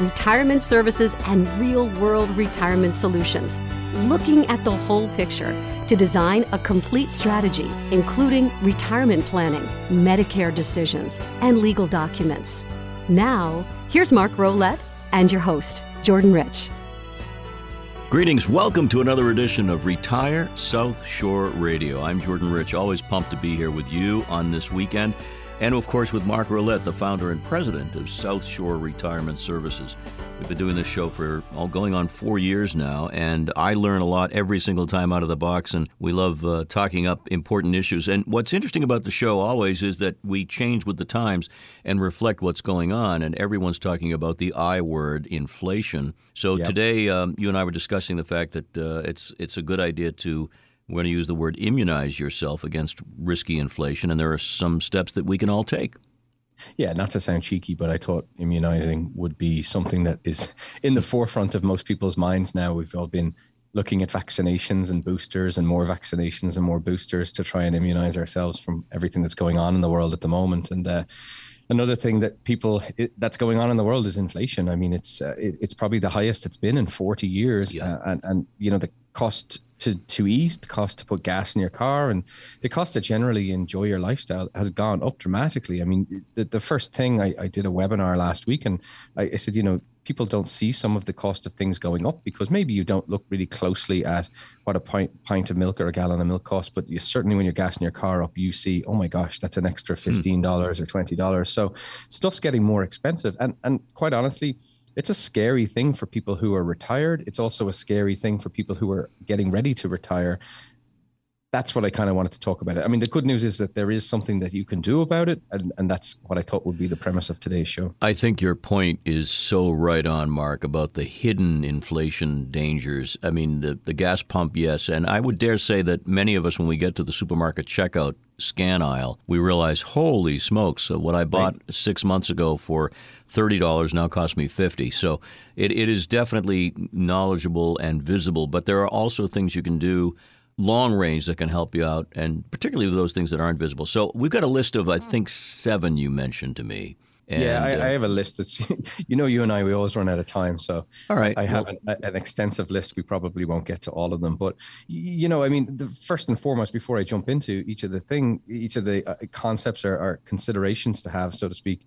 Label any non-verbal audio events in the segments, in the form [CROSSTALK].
Retirement services and real world retirement solutions. Looking at the whole picture to design a complete strategy, including retirement planning, Medicare decisions, and legal documents. Now, here's Mark Rolette and your host, Jordan Rich. Greetings. Welcome to another edition of Retire South Shore Radio. I'm Jordan Rich, always pumped to be here with you on this weekend and of course with Mark Rolette, the founder and president of South Shore Retirement Services. We've been doing this show for all going on four years now, and I learn a lot every single time out of the box, and we love uh, talking up important issues. And what's interesting about the show always is that we change with the times and reflect what's going on, and everyone's talking about the I word, inflation. So yep. today, um, you and I were discussing the fact that uh, it's it's a good idea to we're going to use the word immunize yourself against risky inflation, and there are some steps that we can all take. Yeah, not to sound cheeky, but I thought immunizing would be something that is in the forefront of most people's minds now. We've all been looking at vaccinations and boosters and more vaccinations and more boosters to try and immunize ourselves from everything that's going on in the world at the moment. And uh, another thing that people it, that's going on in the world is inflation. I mean, it's uh, it, it's probably the highest it's been in 40 years, yeah. uh, and and you know the cost to to eat, the cost to put gas in your car, and the cost to generally enjoy your lifestyle has gone up dramatically. I mean, the, the first thing I, I did a webinar last week, and I, I said, you know, people don't see some of the cost of things going up because maybe you don't look really closely at what a pint, pint of milk or a gallon of milk costs, but you certainly when you're gassing your car up, you see, oh my gosh, that's an extra hmm. fifteen dollars mm. or twenty dollars. So stuff's getting more expensive, and and quite honestly it's a scary thing for people who are retired. It's also a scary thing for people who are getting ready to retire. That's what I kind of wanted to talk about it. I mean, the good news is that there is something that you can do about it, and, and that's what I thought would be the premise of today's show. I think your point is so right on, Mark, about the hidden inflation dangers. I mean, the, the gas pump, yes, and I would dare say that many of us, when we get to the supermarket checkout, scan aisle, we realize, holy smokes, uh, what I bought right. six months ago for $30 now costs me 50 So it, it is definitely knowledgeable and visible, but there are also things you can do long range that can help you out, and particularly those things that aren't visible. So we've got a list of, I hmm. think, seven you mentioned to me. And, yeah, I, uh, I, have a list. That's [LAUGHS] you know, you and I we always run out of time, so all right. I have well, an, an, extensive list. We probably won't get to all of them, but you know, I mean, the first and foremost, before I jump into each of the thing, each of the uh, concepts or, or considerations to have, so to speak.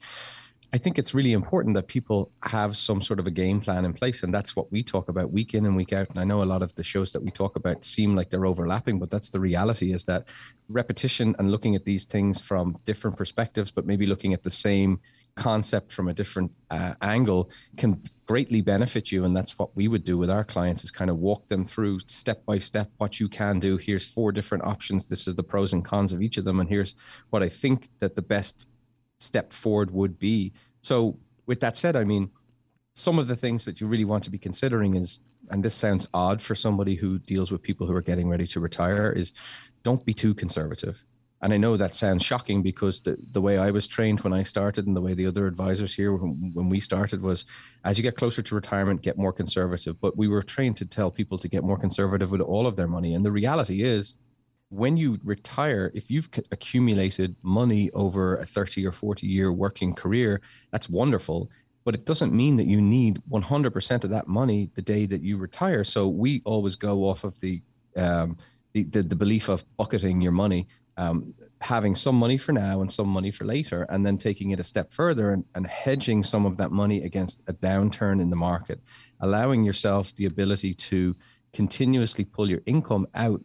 I think it's really important that people have some sort of a game plan in place. And that's what we talk about week in and week out. And I know a lot of the shows that we talk about seem like they're overlapping, but that's the reality is that repetition and looking at these things from different perspectives, but maybe looking at the same concept from a different uh, angle can greatly benefit you. And that's what we would do with our clients is kind of walk them through step by step what you can do. Here's four different options. This is the pros and cons of each of them. And here's what i think that the best step forward would be. So with that said i mean some of the things that you really want to be considering is and this sounds odd for somebody who deals with people who are getting ready to retire is don't be too conservative and I know that sounds shocking because the, the way I was trained when I started and the way the other advisors here when, we started was as you get closer to retirement, get more conservative. But we were trained to tell people to get more conservative with all of their money. And the reality is, when you retire, if you've accumulated money over a 30 or 40 year working career, that's wonderful. But it doesn't mean that you need 100% of that money the day that you retire. So we always go off of the um, the, the, the, belief of bucketing your money um, having some money for now and some money for later, and then taking it a step further and, and hedging some of that money against a downturn in the market, allowing yourself the ability to continuously pull your income out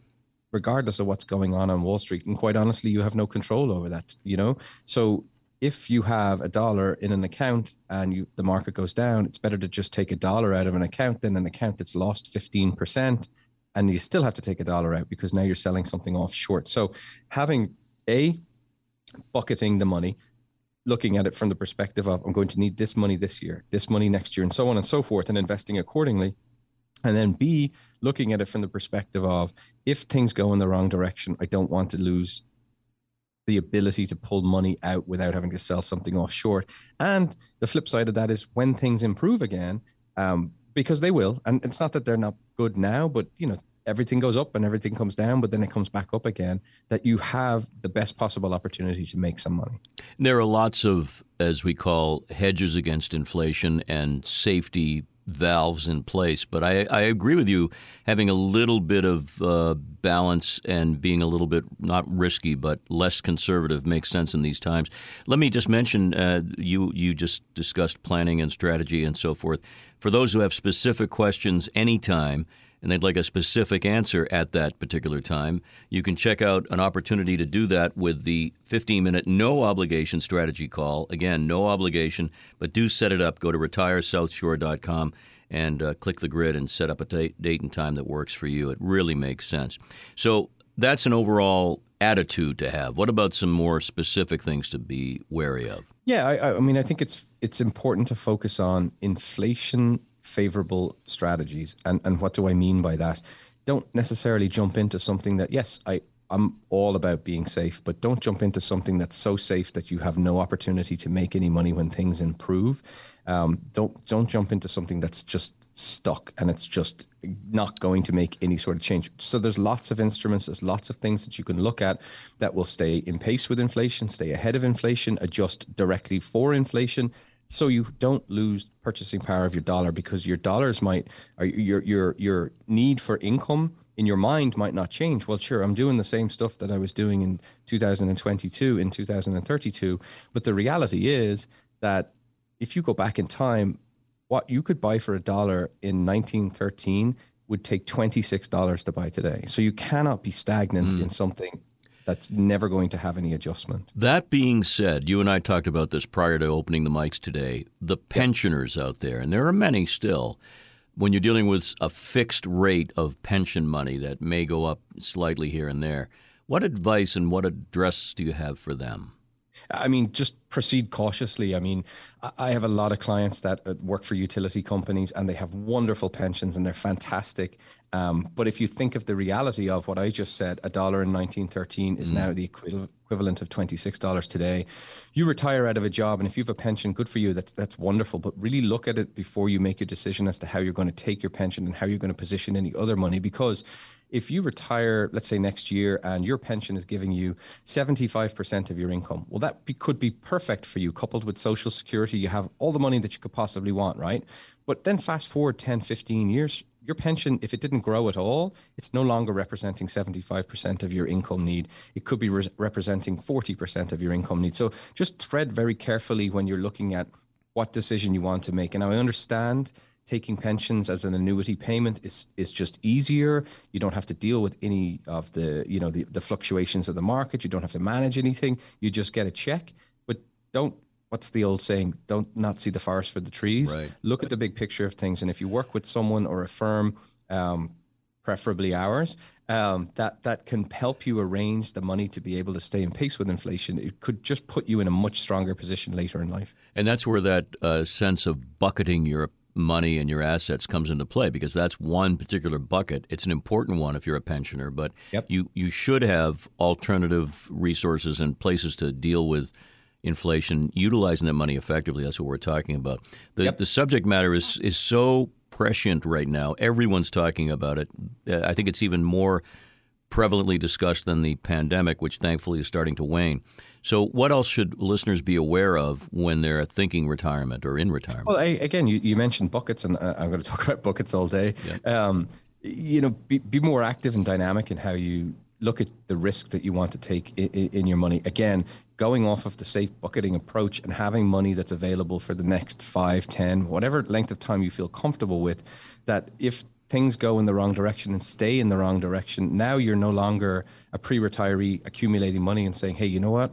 regardless of what's going on on Wall Street. And quite honestly, you have no control over that, you know? So if you have a dollar in an account and you, the market goes down, it's better to just take a dollar out of an account than an account that's lost 15% and you still have to take a dollar out because now you're selling something off short. So having a bucketing the money, looking at it from the perspective of I'm going to need this money this year, this money next year, and so on and so forth, and investing accordingly. And then B, looking at it from the perspective of if things go in the wrong direction, I don't want to lose the ability to pull money out without having to sell something off short. And the flip side of that is when things improve again, um, because they will, and it's not that they're not good now, but you know everything goes up and everything comes down, but then it comes back up again. That you have the best possible opportunity to make some money. There are lots of, as we call, hedges against inflation and safety valves in place. But I, I agree with you, having a little bit of uh, balance and being a little bit not risky but less conservative makes sense in these times. Let me just mention uh, you you just discussed planning and strategy and so forth. For those who have specific questions, anytime and they'd like a specific answer at that particular time, you can check out an opportunity to do that with the 15 minute no obligation strategy call. Again, no obligation, but do set it up. Go to retiresouthshore.com and uh, click the grid and set up a date, date and time that works for you. It really makes sense. So that's an overall attitude to have. What about some more specific things to be wary of? Yeah, I, I mean, I think it's it's important to focus on inflation favorable strategies. And, and what do I mean by that? Don't necessarily jump into something that, yes, I, I'm all about being safe, but don't jump into something that's so safe that you have no opportunity to make any money when things improve. Um, don't don't jump into something that's just stuck and it's just not going to make any sort of change. So there's lots of instruments, there's lots of things that you can look at that will stay in pace with inflation, stay ahead of inflation, adjust directly for inflation, so you don't lose purchasing power of your dollar because your dollars might your your your need for income in your mind might not change. Well, sure, I'm doing the same stuff that I was doing in 2022 in 2032, but the reality is that if you go back in time, what you could buy for a dollar in 1913 would take $26 to buy today. So you cannot be stagnant mm. in something that's never going to have any adjustment. That being said, you and I talked about this prior to opening the mics today. The pensioners out there, and there are many still, when you're dealing with a fixed rate of pension money that may go up slightly here and there, what advice and what address do you have for them? I mean, just proceed cautiously. I mean, I have a lot of clients that uh, work for utility companies and they have wonderful pensions and they're fantastic. Um, but if you think of the reality of what I just said, a dollar in 1913 is mm. now the equivalent of $26 today. You retire out of a job, and if you have a pension, good for you. That's that's wonderful. But really look at it before you make your decision as to how you're going to take your pension and how you're going to position any other money because if you retire, let's say next year, and your pension is giving you 75% of your income, well, that be, could be perfect for you. Coupled with Social Security, you have all the money that you could possibly want, right? But then fast forward 10, 15 years, your pension, if it didn't grow at all, it's no longer representing 75% of your income need. It could be re- representing 40% of your income need. So just tread very carefully when you're looking at what decision you want to make. And I understand taking pensions as an annuity payment is is just easier. You don't have to deal with any of the you know the, the fluctuations of the market. You don't have to manage anything. You just get a check. Don't what's the old saying? Don't not see the forest for the trees. Right. Look at the big picture of things. And if you work with someone or a firm, um, preferably ours, um, that that can help you arrange the money to be able to stay in pace with inflation. It could just put you in a much stronger position later in life. And that's where that uh, sense of bucketing your money and your assets comes into play because that's one particular bucket. It's an important one if you're a pensioner, but yep. you you should have alternative resources and places to deal with inflation, utilizing that money effectively. That's what we're talking about. The yep. the subject matter is is so prescient right now. Everyone's talking about it. I think it's even more prevalently discussed than the pandemic, which thankfully is starting to wane. So, what else should listeners be aware of when they're thinking retirement or in retirement? Well, I, again, you, you mentioned buckets, and uh, I'm going [LAUGHS] to talk about buckets all day. Yeah. Um, you know, be, be more active and dynamic in how you look at the risk that you want to take in, in, your money. Again, going off of the safe bucketing approach and having money that's available for the next five, ten, whatever length of time you feel comfortable with, that if things go in the wrong direction and stay in the wrong direction, now you're no longer a pre retiree accumulating money and saying, hey, you know what?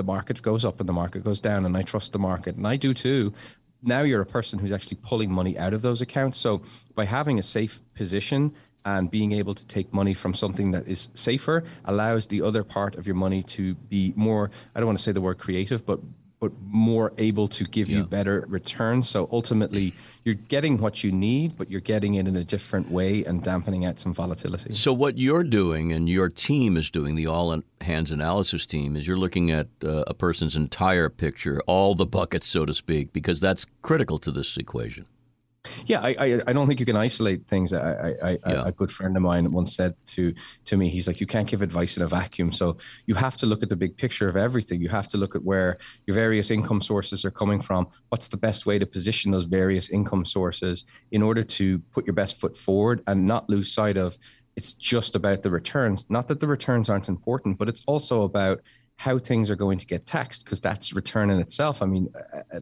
the market goes up and the market goes down, and I trust the market, and I do too. Now you're a person who's actually pulling money out of those accounts. So by having a safe position and being able to take money from something that is safer allows the other part of your money to be more, I don't want to say the word creative, but but more able to give Yeah. you better returns. So ultimately, you're getting what you need, but you're getting it in a different way and dampening out some volatility. So what you're doing and your team is doing, the all hands analysis team, is you're looking at uh, a person's entire picture, all the buckets, so to speak, because that's critical to this equation. Yeah, I, I, I don't think you can isolate things. I, I, I, Yeah. A good friend of mine once said to to me, he's like, you can't give advice in a vacuum. So you have to look at the big picture of everything. You have to look at where your various income sources are coming from. What's the best way to position those various income sources in order to put your best foot forward and not lose sight of it's just about the returns. Not that the returns aren't important, but it's also about how things are going to get taxed because that's return in itself. I mean, uh, uh,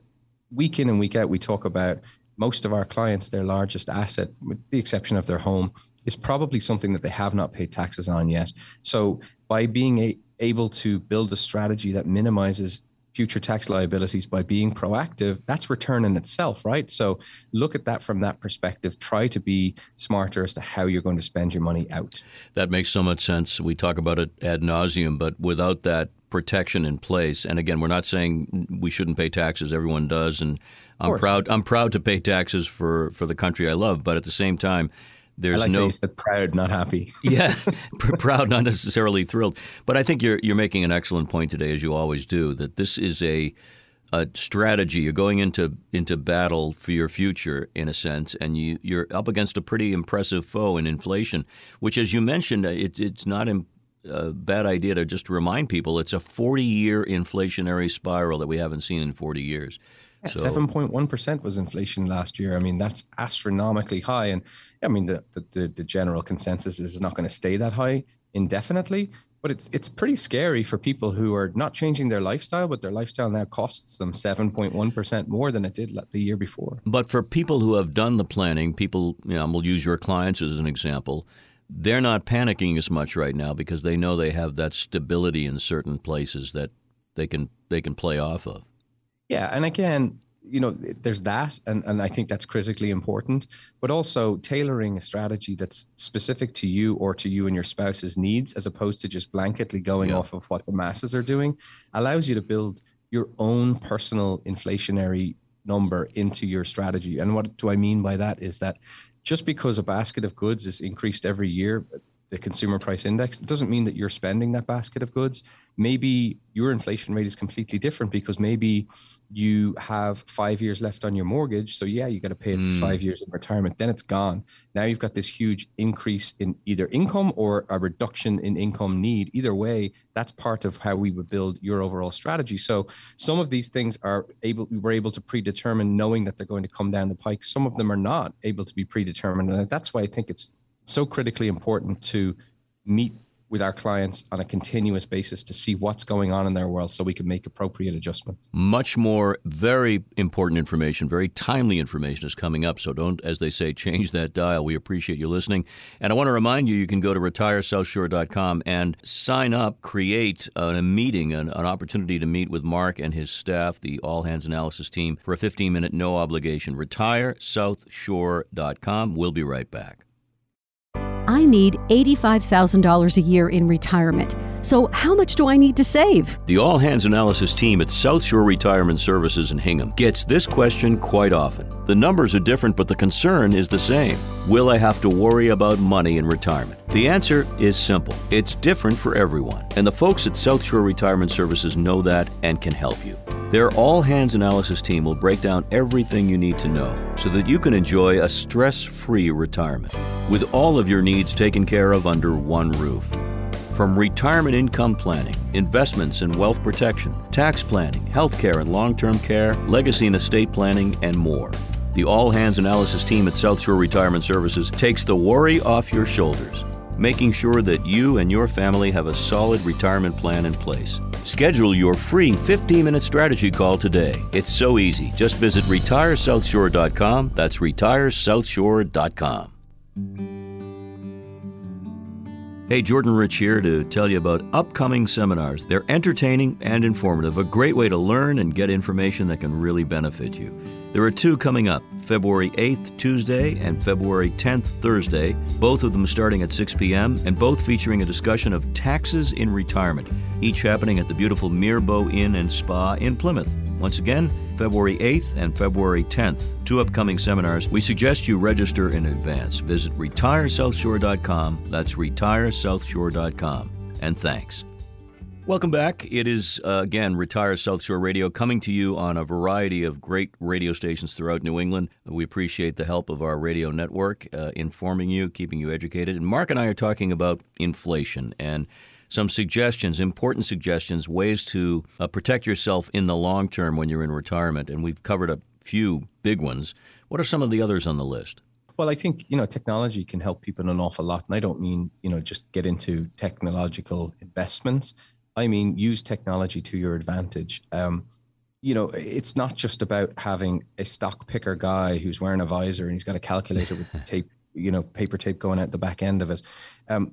week in and week out, we talk about most of our clients, their largest asset, with the exception of their home, is probably something that they have not paid taxes on yet. So by being a, able to build a strategy that minimizes future tax liabilities by being proactive, that's return in itself, right? So look at that from that perspective. Try to be smarter as to how you're going to spend your money out. That makes so much sense. We talk about it ad nauseum, but without that protection in place, and again, we're not saying we shouldn't pay taxes. Everyone does, and I'm course. proud. I'm proud to pay taxes for for the country I love. But at the same time, I there's like no no said proud, not happy. [LAUGHS] yeah, [LAUGHS] pr- proud, not necessarily thrilled. But I think you're you're making an excellent point today, as you always do, that this is a a strategy. You're going into into battle for your future, in a sense, and you you're up against a pretty impressive foe in inflation, which, as you mentioned, uh, it, it's not im- a bad idea to just remind people it's a 40 year inflationary spiral that we haven't seen in 40 years. Seven point one percent was inflation last year. I mean, that's astronomically high, and I mean the the, the, general consensus is it's not going to stay that high indefinitely. But it's it's pretty scary for people who are not changing their lifestyle, but their lifestyle now costs them seven point one percent more than it did the year before. But for people who have done the planning, people, you know, we'll use your clients as an example. They're not panicking as much right now because they know they have that stability in certain places that they can they can play off of. Yeah, and again, you know, there's that, and, and I think that's critically important. But also tailoring a strategy that's specific to you or to you and your spouse's needs, as opposed to just blanketly going Yeah. off of what the masses are doing, allows you to build your own personal inflationary number into your strategy. And what do I mean by that is that just because a basket of goods is increased every year, the consumer price index, it doesn't mean that you're spending that basket of goods. Maybe your inflation rate is completely different because maybe you have five years left on your mortgage. So, yeah, you got to pay it Mm. for five years in retirement. Then it's gone. Now you've got this huge increase in either income or a reduction in income need. Either way, that's part of how we would build your overall strategy. So, some of these things are able, we were able to predetermine knowing that they're going to come down the pike. Some of them are not able to be predetermined. And that's why I think it's so critically important to meet with our clients on a continuous basis to see what's going on in their world so we can make appropriate adjustments. Much more very important information, very timely information is coming up. So don't, as they say, change that dial. We appreciate you listening. And I want to remind you, you can go to retiresouthshore.com and sign up, create a, meeting, an, an opportunity to meet with Mark and his staff, the All Hands Analysis team, for a 15 minute no obligation. Retiresouthshore.com. We'll be right back. I need $85,000 a year in retirement. So, how much do I need to save? The All Hands Analysis team at South Shore Retirement Services in Hingham gets this question quite often. The numbers are different, but the concern is the same. Will I have to worry about money in retirement? The answer is simple it's different for everyone, and the folks at South Shore Retirement Services know that and can help you. Their All Hands Analysis team will break down everything you need to know so that you can enjoy a stress free retirement with all of your needs taken care of under one roof. From retirement income planning, investments and wealth protection, tax planning, healthcare and long term care, legacy and estate planning, and more. The All Hands Analysis team at South Shore Retirement Services takes the worry off your shoulders, making sure that you and your family have a solid retirement plan in place. Schedule your free 15 minute strategy call today. It's so easy. Just visit retiresouthshore.com. That's retiresouthshore.com. Hey, Jordan Rich here to tell you about upcoming seminars. They're entertaining and informative, a great way to learn and get information that can really benefit you. There are two coming up February 8th, Tuesday, and February 10th, Thursday, both of them starting at 6 p.m., and both featuring a discussion of taxes in retirement, each happening at the beautiful Mirbeau Inn and Spa in Plymouth. Once again, February 8th and February 10th, two upcoming seminars. We suggest you register in advance. Visit retiresouthshore.com. That's retiresouthshore.com. And thanks. Welcome back. It is, uh, again, Retire South Shore Radio coming to you on a variety of great radio stations throughout New England. We appreciate the help of our radio network, uh, informing you, keeping you educated. And Mark and I are talking about inflation and some suggestions, important suggestions, ways to uh, protect yourself in the long term when you're in retirement. And we've covered a few big ones. What are some of the others on the list? Well, I think you know technology can help people an awful lot, and I don't mean you know just get into technological investments. I mean, use technology to your advantage. Um, you know, it's not just about having a stock picker guy who's wearing a visor and he's got a calculator with [LAUGHS] tape, you know, paper tape going out the back end of it. Um,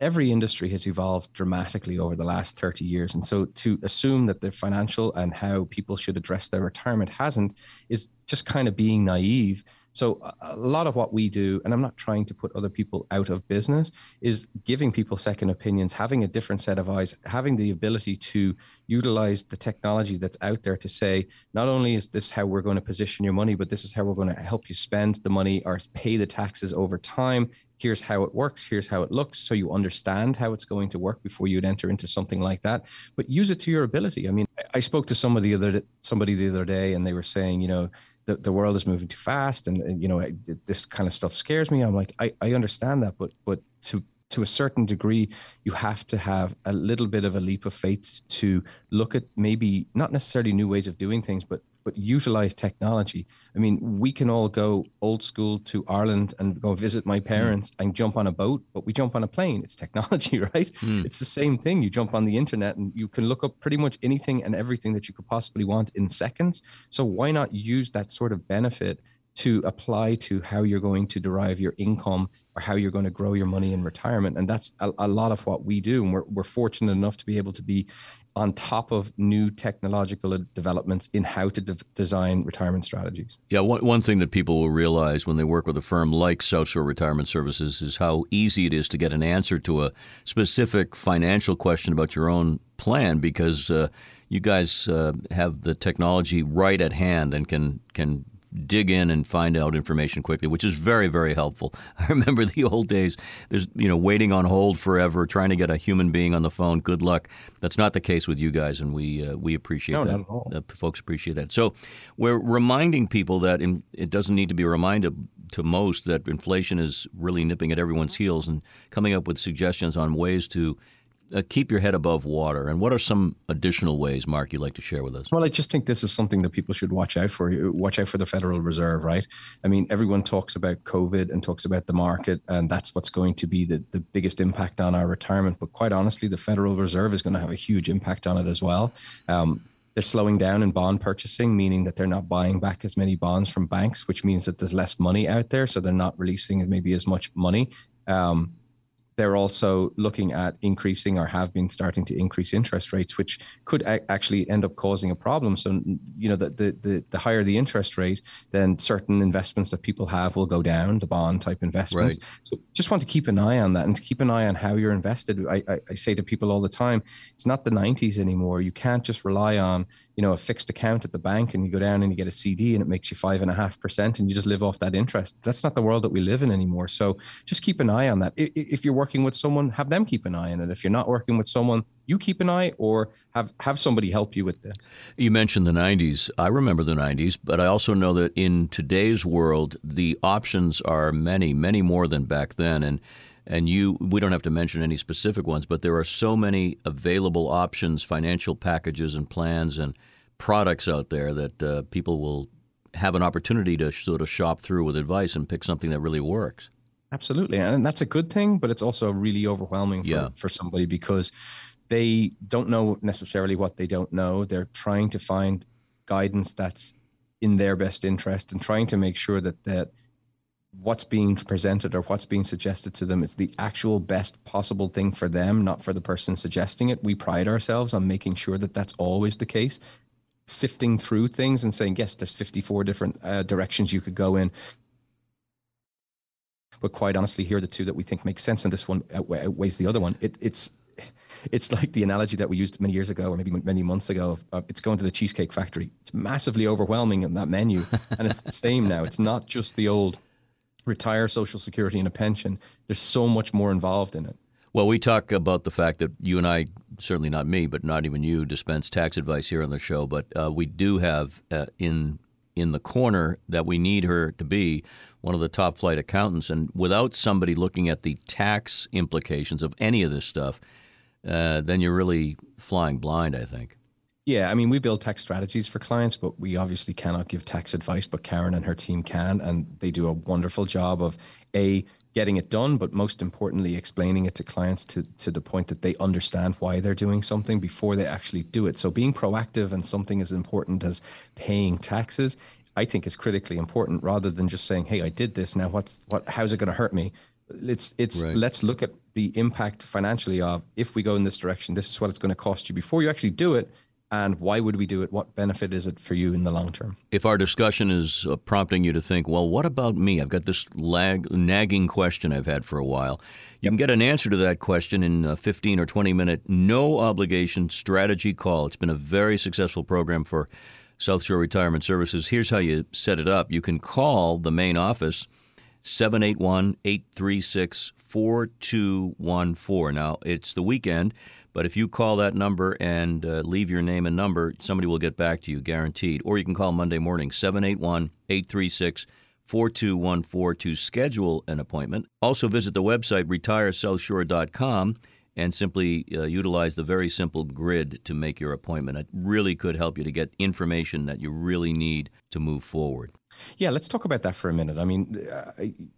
every industry has evolved dramatically over the last 30 years. And so to assume that the financial and how people should address their retirement hasn't is just kind of being naive. So a lot of what we do, and I'm not trying to put other people out of business, is giving people second opinions, having a different set of eyes, having the ability to utilize the technology that's out there to say, not only is this how we're going to position your money, but this is how we're going to help you spend the money or pay the taxes over time. Here's how it works. Here's how it looks. So you understand how it's going to work before you'd enter into something like that. But use it to your ability. I mean, I spoke to somebody the other somebody the other day, and they were saying, you know, the, the world is moving too fast and, and you know this kind of stuff scares me. I'm like I, I understand that but but to to a certain degree you have to have a little bit of a leap of faith to look at maybe not necessarily new ways of doing things but but utilize technology. I mean, we can all go old school to Ireland and go visit my hmm. parents mm. and jump on a boat, but we jump on a plane. It's technology, [LAUGHS] right? Mm. It's the same thing. You jump on the internet and you can look up pretty much anything and everything that you could possibly want in seconds. So why not use that sort of benefit to apply to how you're going to derive your income or how you're going to grow your money in retirement. And that's a, a, lot of what we do. And we're, we're fortunate enough to be able to be on top of new technological developments in how to de- design retirement strategies. Yeah, one, one thing that people will realize when they work with a firm like South Shore Retirement Services is how easy it is to get an answer to a specific financial question about your own plan because uh, you guys uh, have the technology right at hand and can can dig in and find out information quickly, which is very, very helpful. [LAUGHS] I remember the old days. There's you know waiting on hold forever, trying to get a human being on the phone. Good luck. That's not the case with you guys, and we uh, we appreciate no, that. Uh, folks appreciate that. So we're reminding people that in, it doesn't need to be reminded to most that inflation is really nipping at everyone's heels, and coming up with suggestions on ways to uh, keep your head above water? And what are some additional ways, Mark, you'd like to share with us? Well, I just think this is something that people should watch out for. Watch out for the Federal Reserve, right? I mean, everyone talks about COVID and talks about the market, and that's what's going to be the, the biggest impact on our retirement. But quite honestly, the Federal Reserve is going to have a huge impact on it as well. Um, they're slowing down in bond purchasing, meaning that they're not buying back as many bonds from banks, which means that there's less money out there. So they're not releasing maybe as much money. Um, they're also looking at increasing or have been starting to increase interest rates, which could a- actually end up causing a problem. So, you know, the, the, the, the, higher the interest rate, then certain investments that people have will go down, the bond type investments. Right. So just want to keep an eye on that and to keep an eye on how you're invested. I, I, I say to people all the time, it's not the 90s anymore. You can't just rely on, you know, a fixed account at the bank and you go down and you get a CD and it makes you five and a half percent and you just live off that interest. That's not the world that we live in anymore. So just keep an eye on that. If you're working with someone, have them keep an eye on it. If you're not working with someone, you keep an eye or have, have somebody help you with this. You mentioned the 90s. I remember the 90s, but I also know that in today's world, the options are many, many more than back then. And and you we don't have to mention any specific ones, but there are so many available options, financial packages and plans and products out there that uh, people will have an opportunity to sort of shop through with advice and pick something that really works. Absolutely, and that's a good thing, but it's also really overwhelming for, yeah. for somebody because they don't know necessarily what they don't know. They're trying to find guidance that's in their best interest and trying to make sure that that what's being presented or what's being suggested to them is the actual best possible thing for them, not for the person suggesting it. We pride ourselves on making sure that that's always the case. Sifting through things and saying, yes, there's 54 different uh, directions you could go in. But quite honestly, here are the two that we think make sense, and this one outweighs the other one. It, it's it's like the analogy that we used many years ago, or maybe many months ago. Of, of it's going to the cheesecake factory. It's massively overwhelming in that menu, and it's the same now. It's not just the old retire Social Security and a pension. There's so much more involved in it. Well, we talk about the fact that you and I, certainly not me, but not even you, dispense tax advice here on the show. But uh, we do have uh, in in the corner that we need her to be one of the top flight accountants. And without somebody looking at the tax implications of any of this stuff, uh, then you're really flying blind, I think. Yeah, I mean, we build tax strategies for clients, but we obviously cannot give tax advice. But Karen and her team can, and they do a wonderful job of a getting it done, but most importantly, explaining it to clients to to the point that they understand why they're doing something before they actually do it. So being proactive and something as important as paying taxes, I think, is critically important, rather than just saying, "Hey, I did this. Now, what's what? How's it going to hurt me?" It's it's right. let's look at the impact financially of if we go in this direction. This is what it's going to cost you before you actually do it and why would we do it? What benefit is it for you in the long term? If our discussion is uh, prompting you to think, well, what about me? I've got this lag, nagging question I've had for a while. You can get an answer to that question in a 15 or 20 minute, no obligation strategy call. It's been a very successful program for South Shore Retirement Services. Here's how you set it up you can call the main office. 781 836 4214. Now, it's the weekend, but if you call that number and uh, leave your name and number, somebody will get back to you, guaranteed. Or you can call Monday morning, 781 836 4214 to schedule an appointment. Also, visit the website retiresouthshore.com and simply uh, utilize the very simple grid to make your appointment. It really could help you to get information that you really need to move forward. Yeah, let's talk about that for a minute. I mean, uh,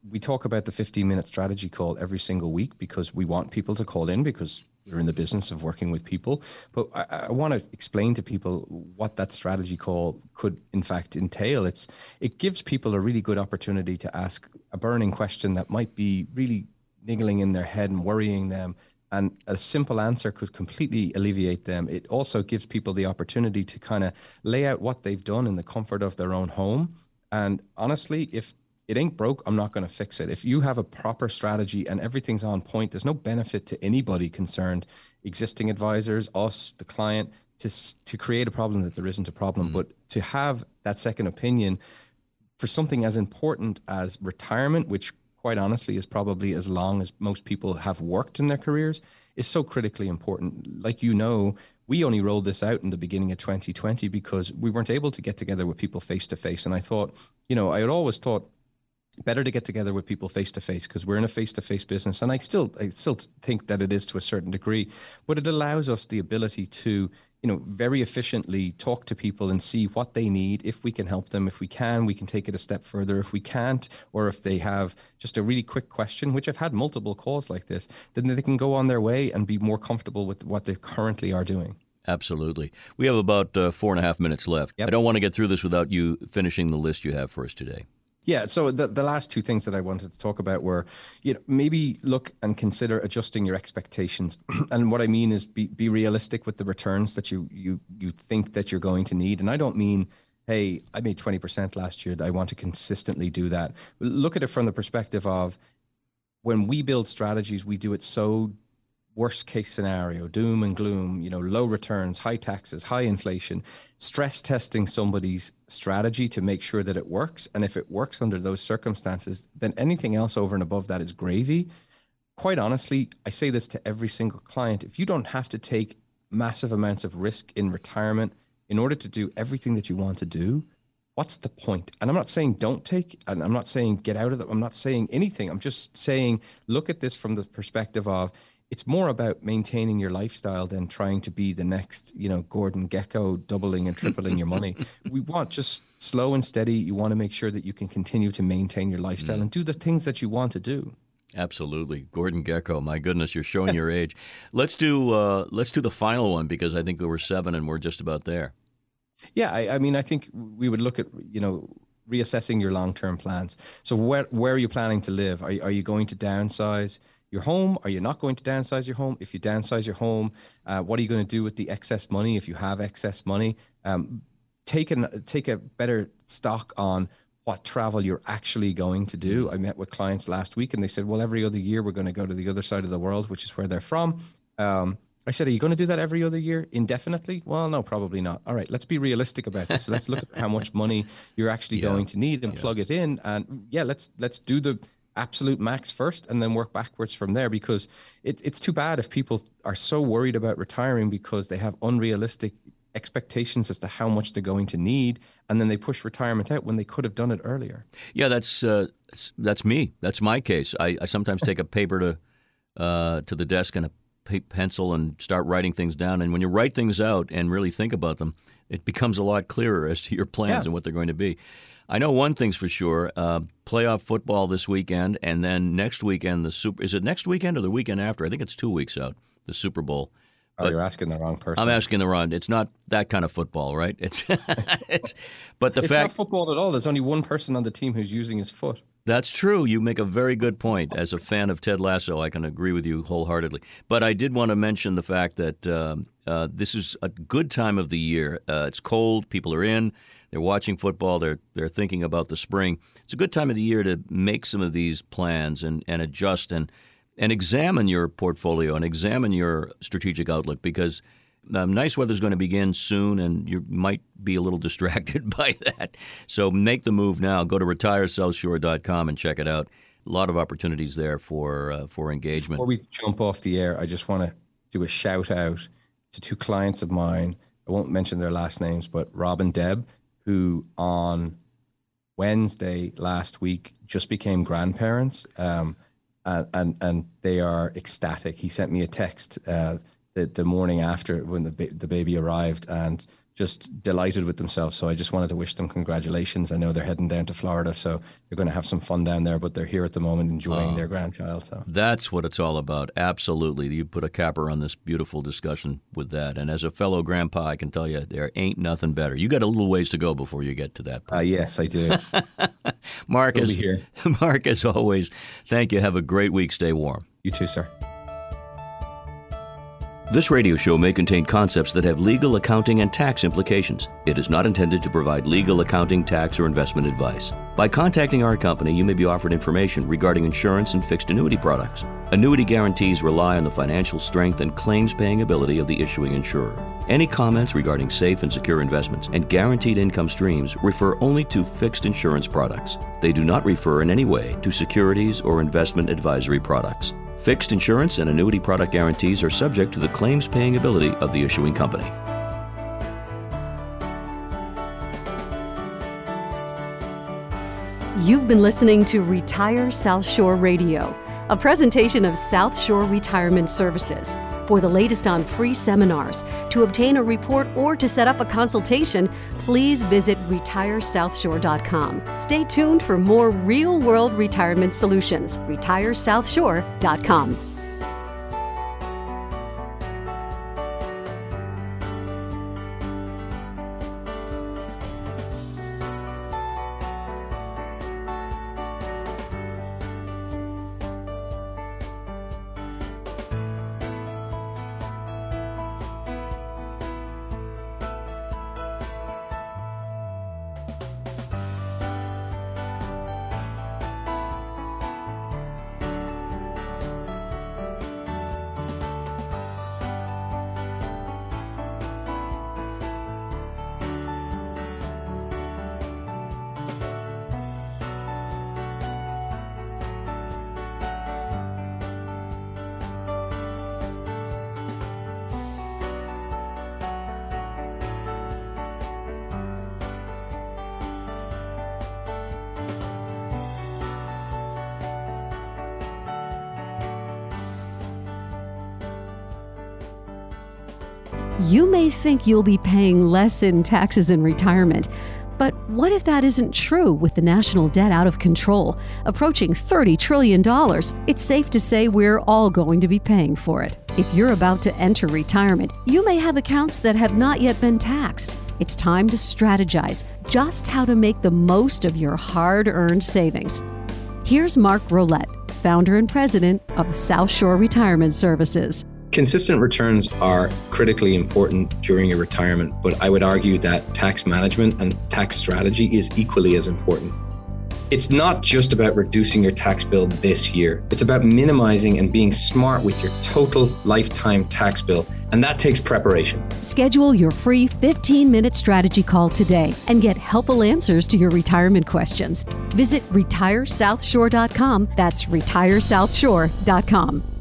we talk about the 15 minute strategy call every single week because we want people to call in because we're in the business of working with people. But I, I want to explain to people what that strategy call could, in fact, entail. It's it gives people a really good opportunity to ask a burning question that might be really niggling in their head and worrying them. And a simple answer could completely alleviate them. It also gives people the opportunity to kind of lay out what they've done in the comfort of their own home. And honestly, if it ain't broke. I'm not going to fix it. If you have a proper strategy and everything's on point, there's no benefit to anybody concerned, existing advisors, us, the client, to to create a problem that there isn't a problem. Mm. But to have that second opinion for something as important as retirement, which quite honestly is probably as long as most people have worked in their careers, is so critically important. Like you know, we only rolled this out in the beginning of 2020 because we weren't able to get together with people face to face. And I thought, you know, I had always thought better to get together with people face to face because we're in a face to face business and I still I still think that it is to a certain degree but it allows us the ability to you know very efficiently talk to people and see what they need if we can help them if we can we can take it a step further if we can't or if they have just a really quick question which I've had multiple calls like this then they can go on their way and be more comfortable with what they currently are doing Absolutely. We have about uh, four and a half minutes left. Yep. I don't want to get through this without you finishing the list you have for us today. Yeah. So the, the last two things that I wanted to talk about were, you know, maybe look and consider adjusting your expectations. [CLEARS THROAT] and what I mean is be, be realistic with the returns that you, you, you think that you're going to need. And I don't mean, hey, I made 20% last year. I want to consistently do that. Look at it from the perspective of when we build strategies, we do it so worst case scenario, doom and gloom, you know, low returns, high taxes, high inflation, stress testing somebody's strategy to make sure that it works. And if it works under those circumstances, then anything else over and above that is gravy. Quite honestly, I say this to every single client. If you don't have to take massive amounts of risk in retirement in order to do everything that you want to do, what's the point? And I'm not saying don't take, and I'm not saying get out of it. I'm not saying anything. I'm just saying look at this from the perspective of it's more about maintaining your lifestyle than trying to be the next, you know, Gordon Gekko doubling and tripling your money. [LAUGHS] We want just slow and steady. You want to make sure that you can continue to maintain your lifestyle mm. and do the things that you want to do. Absolutely, Gordon Gekko. My goodness, you're showing your age. [LAUGHS] Let's do uh, let's do the final one because I think we were seven and we're just about there. Yeah, I, I mean, I think we would look at you know reassessing your long term plans. So where where are you planning to live? Are are you going to downsize? Your home? Are you not going to downsize your home? If you downsize your home, uh, what are you going to do with the excess money if you have excess money? Um, take, an, take a better stock on what travel you're actually going to do. I met with clients last week and they said, well, every other year we're going to go to the other side of the world, which is where they're from. Um, I said, Are you going to do that every other year indefinitely? Well, no, probably not. All right, let's be realistic about this. let's look at how much money you're actually [LAUGHS] yeah. going to need and yeah. plug it in. And yeah, let's let's do the absolute max first and then work backwards from there because it, it's too bad if people are so worried about retiring because they have unrealistic expectations as to how much they're going to need and then they push retirement out when they could have done it earlier yeah that's uh, that's me that's my case i, I sometimes take a paper to uh, to the desk and a pencil and start writing things down. And when you write things out and really think about them, it becomes a lot clearer as to your plans yeah. and what they're going to be. I know one thing's for sure: uh, playoff football this weekend, and then next weekend the super. Is it next weekend or the weekend after? I think it's two weeks out. The Super Bowl. Oh, but you're asking the wrong person. I'm asking the wrong. It's not that kind of football, right? [LAUGHS] It's it's. But the it's fact not football at all. There's only one person on the team who's using his foot. That's true. You make a very good point. As a fan of Ted Lasso, I can agree with you wholeheartedly. But I did want to mention the fact that um, uh, this is a good time of the year. Uh, it's cold. People are in. They're watching football. They're they're thinking about the spring. It's a good time of the year to make some of these plans and, and adjust and and examine your portfolio and examine your strategic outlook because – um, nice is going to begin soon, and you might be a little [LAUGHS] distracted by that. So make the move now. Go to retiresouthshore.com and check it out. A lot of opportunities there for uh, for engagement. Before we jump off the air, I just want to do a shout out to two clients of mine. I won't mention their last names, but Rob and Deb, who on Wednesday last week just became grandparents, um, and, and and they are ecstatic. He sent me a text. Uh, the, the morning after when the the baby arrived and just delighted with themselves. So I just wanted to wish them congratulations. I know they're heading down to Florida, so they're going to have some fun down there. But they're here at the moment enjoying their grandchild. So that's what it's all about. Absolutely, you put a capper on this beautiful discussion with that. And as a fellow grandpa, I can tell you there ain't nothing better. You got a little ways to go before you get to that. Point. Uh, yes, I do. Mark, as, Mark, as always, thank you. Have a great week. Stay warm. You too, sir. This radio show may contain concepts that have legal, accounting, and tax implications. It is not intended to provide legal, accounting, tax, or investment advice. By contacting our company, you may be offered information regarding insurance and fixed annuity products. Annuity guarantees rely on the financial strength and claims paying ability of the issuing insurer. Any comments regarding safe and secure investments and guaranteed income streams refer only to fixed insurance products. They do not refer in any way to securities or investment advisory products. Fixed insurance and annuity product guarantees are subject to the claims paying ability of the issuing company. You've been listening to Retire South Shore Radio, a presentation of South Shore Retirement Services. For the latest on free seminars, to obtain a report, or to set up a consultation, please visit retiresouthshore.com. Stay tuned for more real world retirement solutions. RetireSouthShore.com. You may think you'll be paying less in taxes in retirement. But what if that isn't true with the national debt out of control, approaching $30 trillion? It's safe to say we're all going to be paying for it. If you're about to enter retirement, you may have accounts that have not yet been taxed. It's time to strategize just how to make the most of your hard earned savings. Here's Mark Rolette, founder and president of South Shore Retirement Services. Consistent returns are critically important during your retirement, but I would argue that tax management and tax strategy is equally as important. It's not just about reducing your tax bill this year, it's about minimizing and being smart with your total lifetime tax bill. And that takes preparation. Schedule your free 15 minute strategy call today and get helpful answers to your retirement questions. Visit retiresouthshore.com. That's retiresouthshore.com.